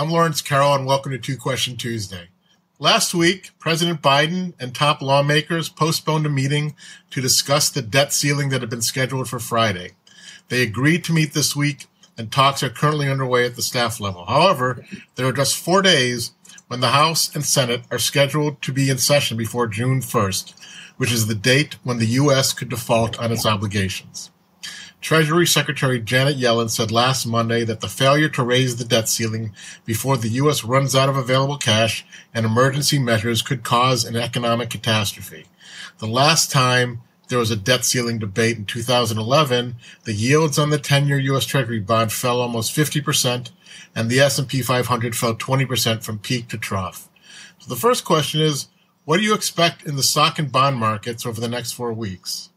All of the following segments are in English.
I'm Lawrence Carroll, and welcome to Two Question Tuesday. Last week, President Biden and top lawmakers postponed a meeting to discuss the debt ceiling that had been scheduled for Friday. They agreed to meet this week, and talks are currently underway at the staff level. However, there are just four days when the House and Senate are scheduled to be in session before June 1st, which is the date when the U.S. could default on its obligations. Treasury Secretary Janet Yellen said last Monday that the failure to raise the debt ceiling before the U.S. runs out of available cash and emergency measures could cause an economic catastrophe. The last time there was a debt ceiling debate in 2011, the yields on the 10-year U.S. Treasury bond fell almost 50%, and the S&P 500 fell 20% from peak to trough. So the first question is, what do you expect in the stock and bond markets over the next four weeks?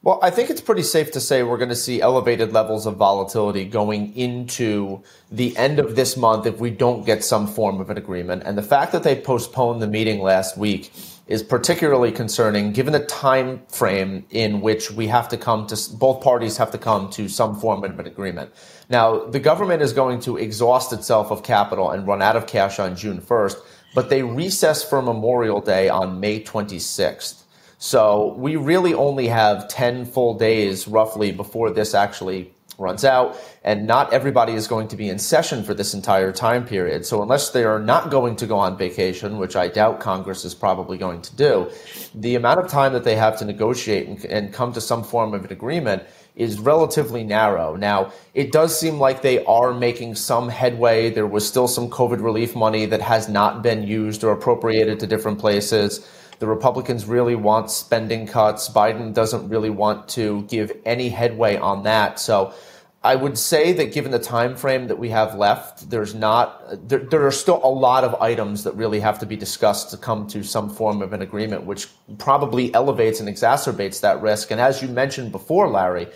Well, I think it's pretty safe to say we're going to see elevated levels of volatility going into the end of this month if we don't get some form of an agreement. And the fact that they postponed the meeting last week is particularly concerning given the time frame in which we have to come to both parties have to come to some form of an agreement. Now, the government is going to exhaust itself of capital and run out of cash on June 1st, but they recess for Memorial Day on May 26th. So we really only have 10 full days roughly before this actually runs out, and not everybody is going to be in session for this entire time period. So unless they are not going to go on vacation, which I doubt Congress is probably going to do, the amount of time that they have to negotiate and, and come to some form of an agreement is relatively narrow. Now, it does seem like they are making some headway. There was still some COVID relief money that has not been used or appropriated to different places. The Republicans really want spending cuts. Biden doesn't really want to give any headway on that. So I would say that given the time frame that we have left, there's not there, there are still a lot of items that really have to be discussed to come to some form of an agreement, which probably elevates and exacerbates that risk. And as you mentioned before, Larry,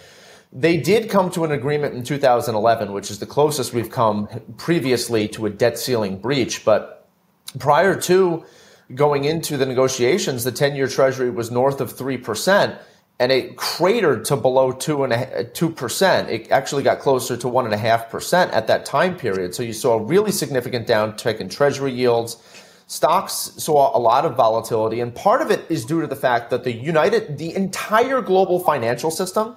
they did come to an agreement in 2011, which is the closest we've come previously to a debt ceiling breach. But prior to going into the negotiations, the 10 year treasury was north of 3%, and it cratered to below 2%. It actually got closer to 1.5% at that time period. So you saw a really significant downtick in treasury yields. Stocks saw a lot of volatility, and part of it is due to the fact that the United, the entire global financial system,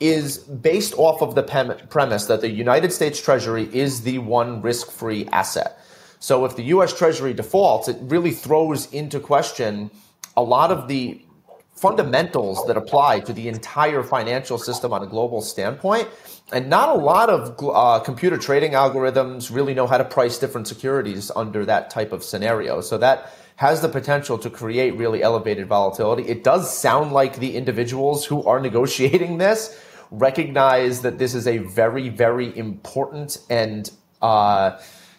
is based off of the premise that the United States Treasury is the one risk free asset. So if the US Treasury defaults, it really throws into question a lot of the fundamentals that apply to the entire financial system on a global standpoint. And not a lot of uh, computer trading algorithms really know how to price different securities under that type of scenario. So that has the potential to create really elevated volatility. It does sound like the individuals who are negotiating this recognize that this is a very, very important and uh,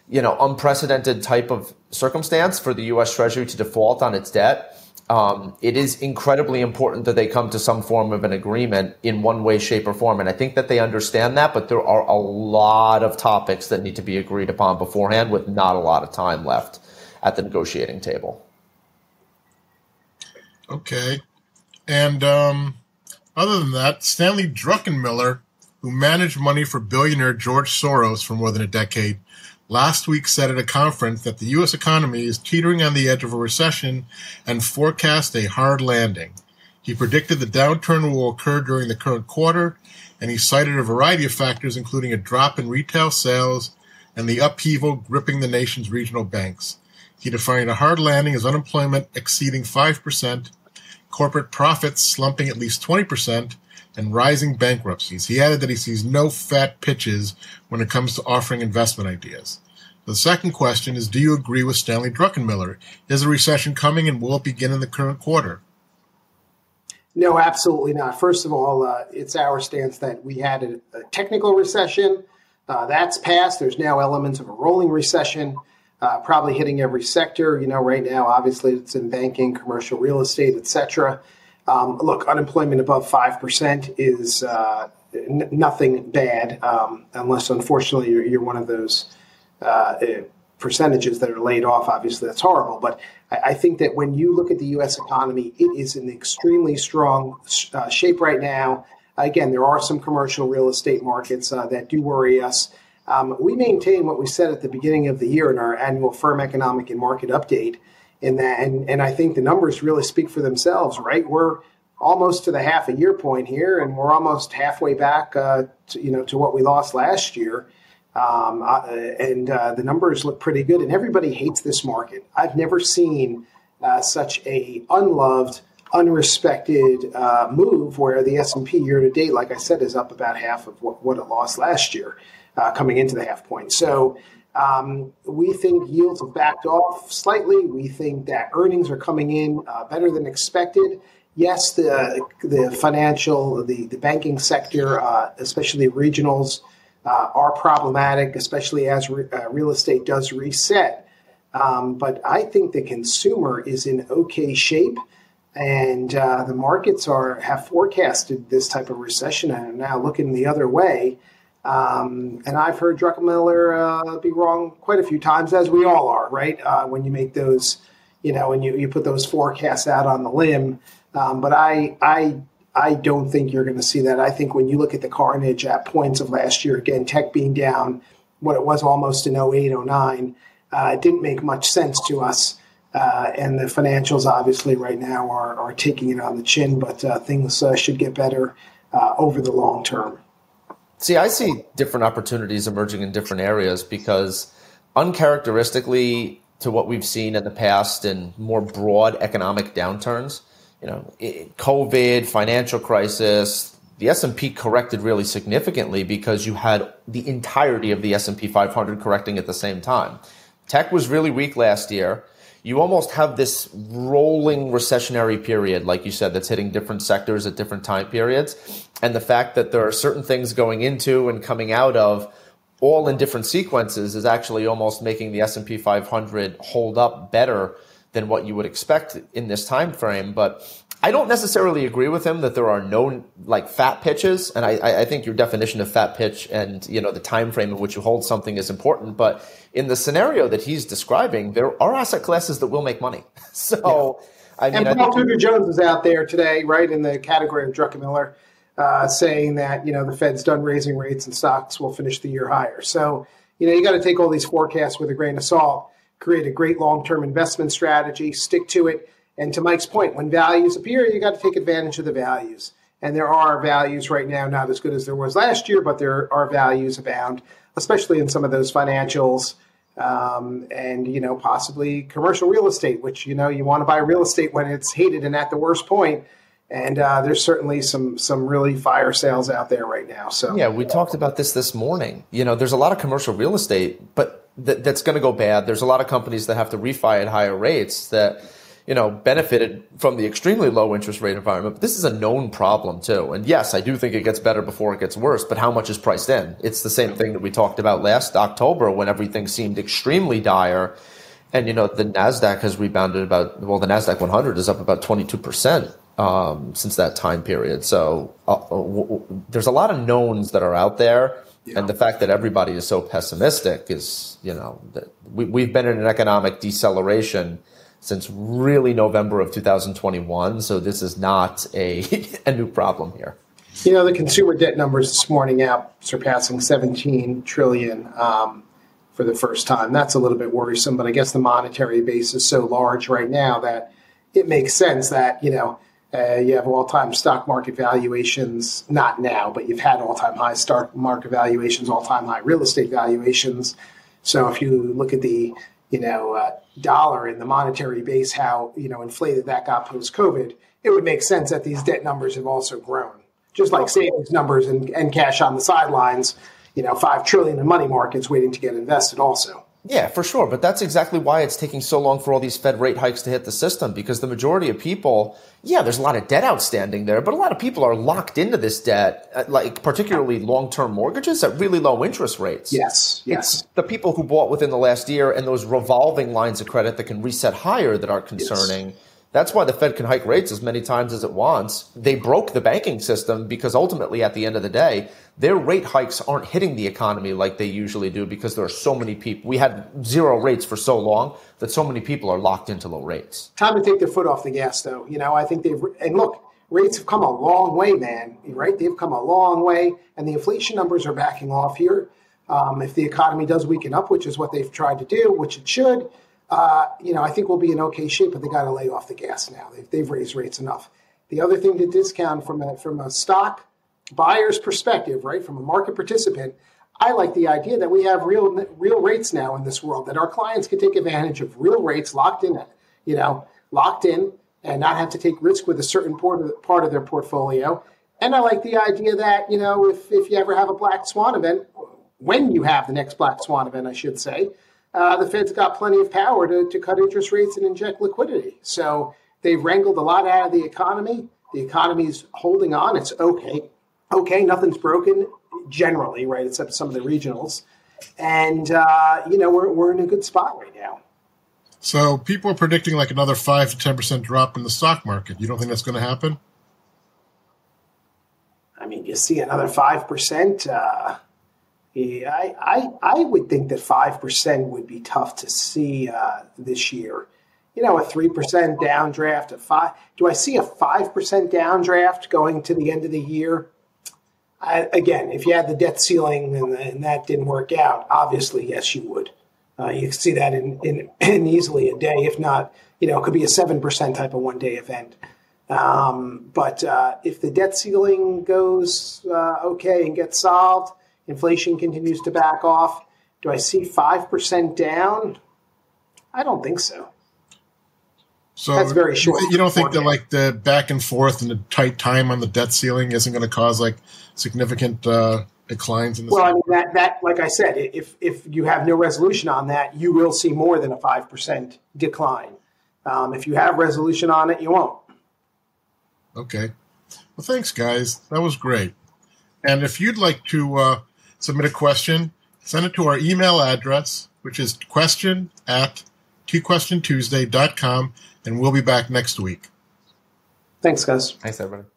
you know, unprecedented type of circumstance for the U.S. Treasury to default on its debt. Um, it is incredibly important that they come to some form of an agreement in one way, shape, or form. And I think that they understand that, but there are a lot of topics that need to be agreed upon beforehand with not a lot of time left at the negotiating table. Okay. And um, other than that, Stanley Druckenmiller, who managed money for billionaire George Soros for more than a decade, last week said at a conference that the U.S. economy is teetering on the edge of a recession and forecast a hard landing. He predicted the downturn will occur during the current quarter, and he cited a variety of factors, including a drop in retail sales and the upheaval gripping the nation's regional banks. He defined a hard landing as unemployment exceeding 5%, corporate profits slumping at least 20%, and rising bankruptcies. He added that he sees no fat pitches when it comes to offering investment ideas. The second question is Do you agree with Stanley Druckenmiller? Is a recession coming and will it begin in the current quarter? No, absolutely not. First of all, uh, it's our stance that we had a, a technical recession. Uh, that's passed. There's now elements of a rolling recession, uh, probably hitting every sector. You know, right now, obviously, it's in banking, commercial real estate, etc. Um, look, unemployment above 5% is uh, n- nothing bad, um, unless unfortunately you're, you're, one of those uh, eh, percentages that are laid off. Obviously, that's horrible. But I, I, think that when you look at the U.S. economy, it is in extremely strong uh, shape right now. Again, there are some commercial real estate markets uh, that do worry us. Um, we maintain what we said at the beginning of the year in our annual firm economic and market update. In that, and, and I think the numbers really speak for themselves, right? We're almost to the half a year point here, and we're almost halfway back, uh, to, you know, to what we lost last year. Um, uh, and uh, the numbers look pretty good, and everybody hates this market. I've never seen uh, such a unloved, unrespected uh, move where the S&P year to date, like I said, is up about half of what, what it lost last year, uh, coming into the half point. So um, we think yields have backed off slightly. We think that earnings are coming in uh, better than expected. Yes, the the financial, the the banking sector, especially regionals uh, are problematic, especially as re- uh, real estate does reset. Um, but I think the consumer is in okay shape, and uh, the markets are have forecasted this type of recession and are now looking the other way. Um, and I've heard Druckenmiller uh, be wrong quite a few times, as we all are, right? Uh, when you make those, you know, when you, you put those forecasts out on the limb. Um, but I I I don't think you're going to see that. I think when you look at the carnage at points of last year, again, tech being down, what it was almost in 08, 09, uh, it didn't make much sense to us. Uh, and the financials, obviously, right now are, are taking it on the chin, but uh, things uh, should get better uh, over the long term. See, I see different opportunities emerging in different areas because, uncharacteristically to what we've seen in the past in more broad economic downturns, you know, COVID, financial crisis, the S&P corrected really significantly because you had the entirety of the S&P 500 correcting at the same time. Tech was really weak last year. You almost have this rolling recessionary period, like you said, that's hitting different sectors at different time periods. And the fact that there are certain things going into and coming out of all in different sequences is actually almost making the S&P 500 hold up better than what you would expect in this time frame. But I don't necessarily agree with him that there are no like fat pitches, and I, I think your definition of fat pitch and you know the time frame in which you hold something is important. But in the scenario that he's describing, there are asset classes that will make money. So, yeah. I mean, and Paul Tudor Jones is out there today, right in the category of Druckenmiller, uh, saying that you know the Fed's done raising rates and stocks will finish the year higher. So you know you got to take all these forecasts with a grain of salt create a great long-term investment strategy, stick to it. And to Mike's point, when values appear, you got to take advantage of the values. And there are values right now, not as good as there was last year, but there are values abound, especially in some of those financials um, and you know possibly commercial real estate, which you know you want to buy real estate when it's hated and at the worst point. And uh, there's certainly some some really fire sales out there right now. So yeah, we talked about this this morning. You know, there's a lot of commercial real estate, but that, that's going to go bad. There's a lot of companies that have to refi at higher rates that, you know, benefited from the extremely low interest rate environment. But this is a known problem too. And yes, I do think it gets better before it gets worse, but how much is priced in? It's the same thing that we talked about last October when everything seemed extremely dire. And, you know, the NASDAQ has rebounded about, well, the NASDAQ 100 is up about 22%. Um, since that time period. So uh, w- w- there's a lot of knowns that are out there yeah. And the fact that everybody is so pessimistic is, you know, we, we've been in an economic deceleration since really November of 2021. So this is not a, a new problem here. You know, the consumer debt numbers this morning out surpassing 17 trillion um, for the first time. That's a little bit worrisome, but I guess the monetary base is so large right now that it makes sense that, you know, uh, you have all-time stock market valuations, not now, but you've had all-time high stock market valuations, all-time high real estate valuations. So if you look at the you know uh, dollar in the monetary base, how you know inflated that got post-COVID, it would make sense that these debt numbers have also grown, just like savings numbers and, and cash on the sidelines. You know, five trillion in money markets waiting to get invested, also. Yeah, for sure. But that's exactly why it's taking so long for all these Fed rate hikes to hit the system because the majority of people, yeah, there's a lot of debt outstanding there, but a lot of people are locked into this debt, uh, like particularly long term mortgages at really low interest rates. Yes, yes. It's the people who bought within the last year and those revolving lines of credit that can reset higher that are concerning. Yes. That's why the Fed can hike rates as many times as it wants. They broke the banking system because ultimately, at the end of the day, their rate hikes aren't hitting the economy like they usually do because there are so many people. We had zero rates for so long that so many people are locked into low rates. Time to take their foot off the gas, though. You know, I think they've, and look, rates have come a long way, man, right? They've come a long way, and the inflation numbers are backing off here. Um, if the economy does weaken up, which is what they've tried to do, which it should, uh, you know, I think we'll be in okay shape. But they got to lay off the gas now. They've, they've raised rates enough. The other thing to discount from a from a stock buyer's perspective, right, from a market participant, I like the idea that we have real real rates now in this world that our clients can take advantage of real rates locked in, you know, locked in, and not have to take risk with a certain part of, part of their portfolio. And I like the idea that you know, if if you ever have a black swan event, when you have the next black swan event, I should say, uh, the Fed's got plenty of power to, to cut interest rates and inject liquidity. So they've wrangled a lot out of the economy. The economy's holding on. It's okay. Okay, nothing's broken generally, right, except some of the regionals. And, uh, you know, we're, we're in a good spot right now. So people are predicting like another 5 to 10% drop in the stock market. You don't think that's going to happen? I mean, you see another 5%. Uh, yeah, I, I, I would think that 5% would be tough to see uh, this year. You know, a 3% downdraft, a five. Do I see a 5% downdraft going to the end of the year? I, again, if you had the debt ceiling and, and, that didn't work out, obviously, yes, you would. Uh, you see that in, in, in, easily a day, if not, you know, it could be a 7% type of one day event. Um, but uh, if the debt ceiling goes uh, okay and gets solved, Inflation continues to back off. Do I see 5% down? I don't think so. So that's very short. You don't think that like the back and forth and the tight time on the debt ceiling isn't going to cause like significant uh, declines in the? Well, I mean that that like I said, if if you have no resolution on that, you will see more than a five percent decline. Um, if you have resolution on it, you won't. Okay. Well, thanks, guys. That was great. And if you'd like to uh, submit a question, send it to our email address, which is question at 2questiontuesday.com, and we'll be back next week. Thanks, guys. Thanks, everybody.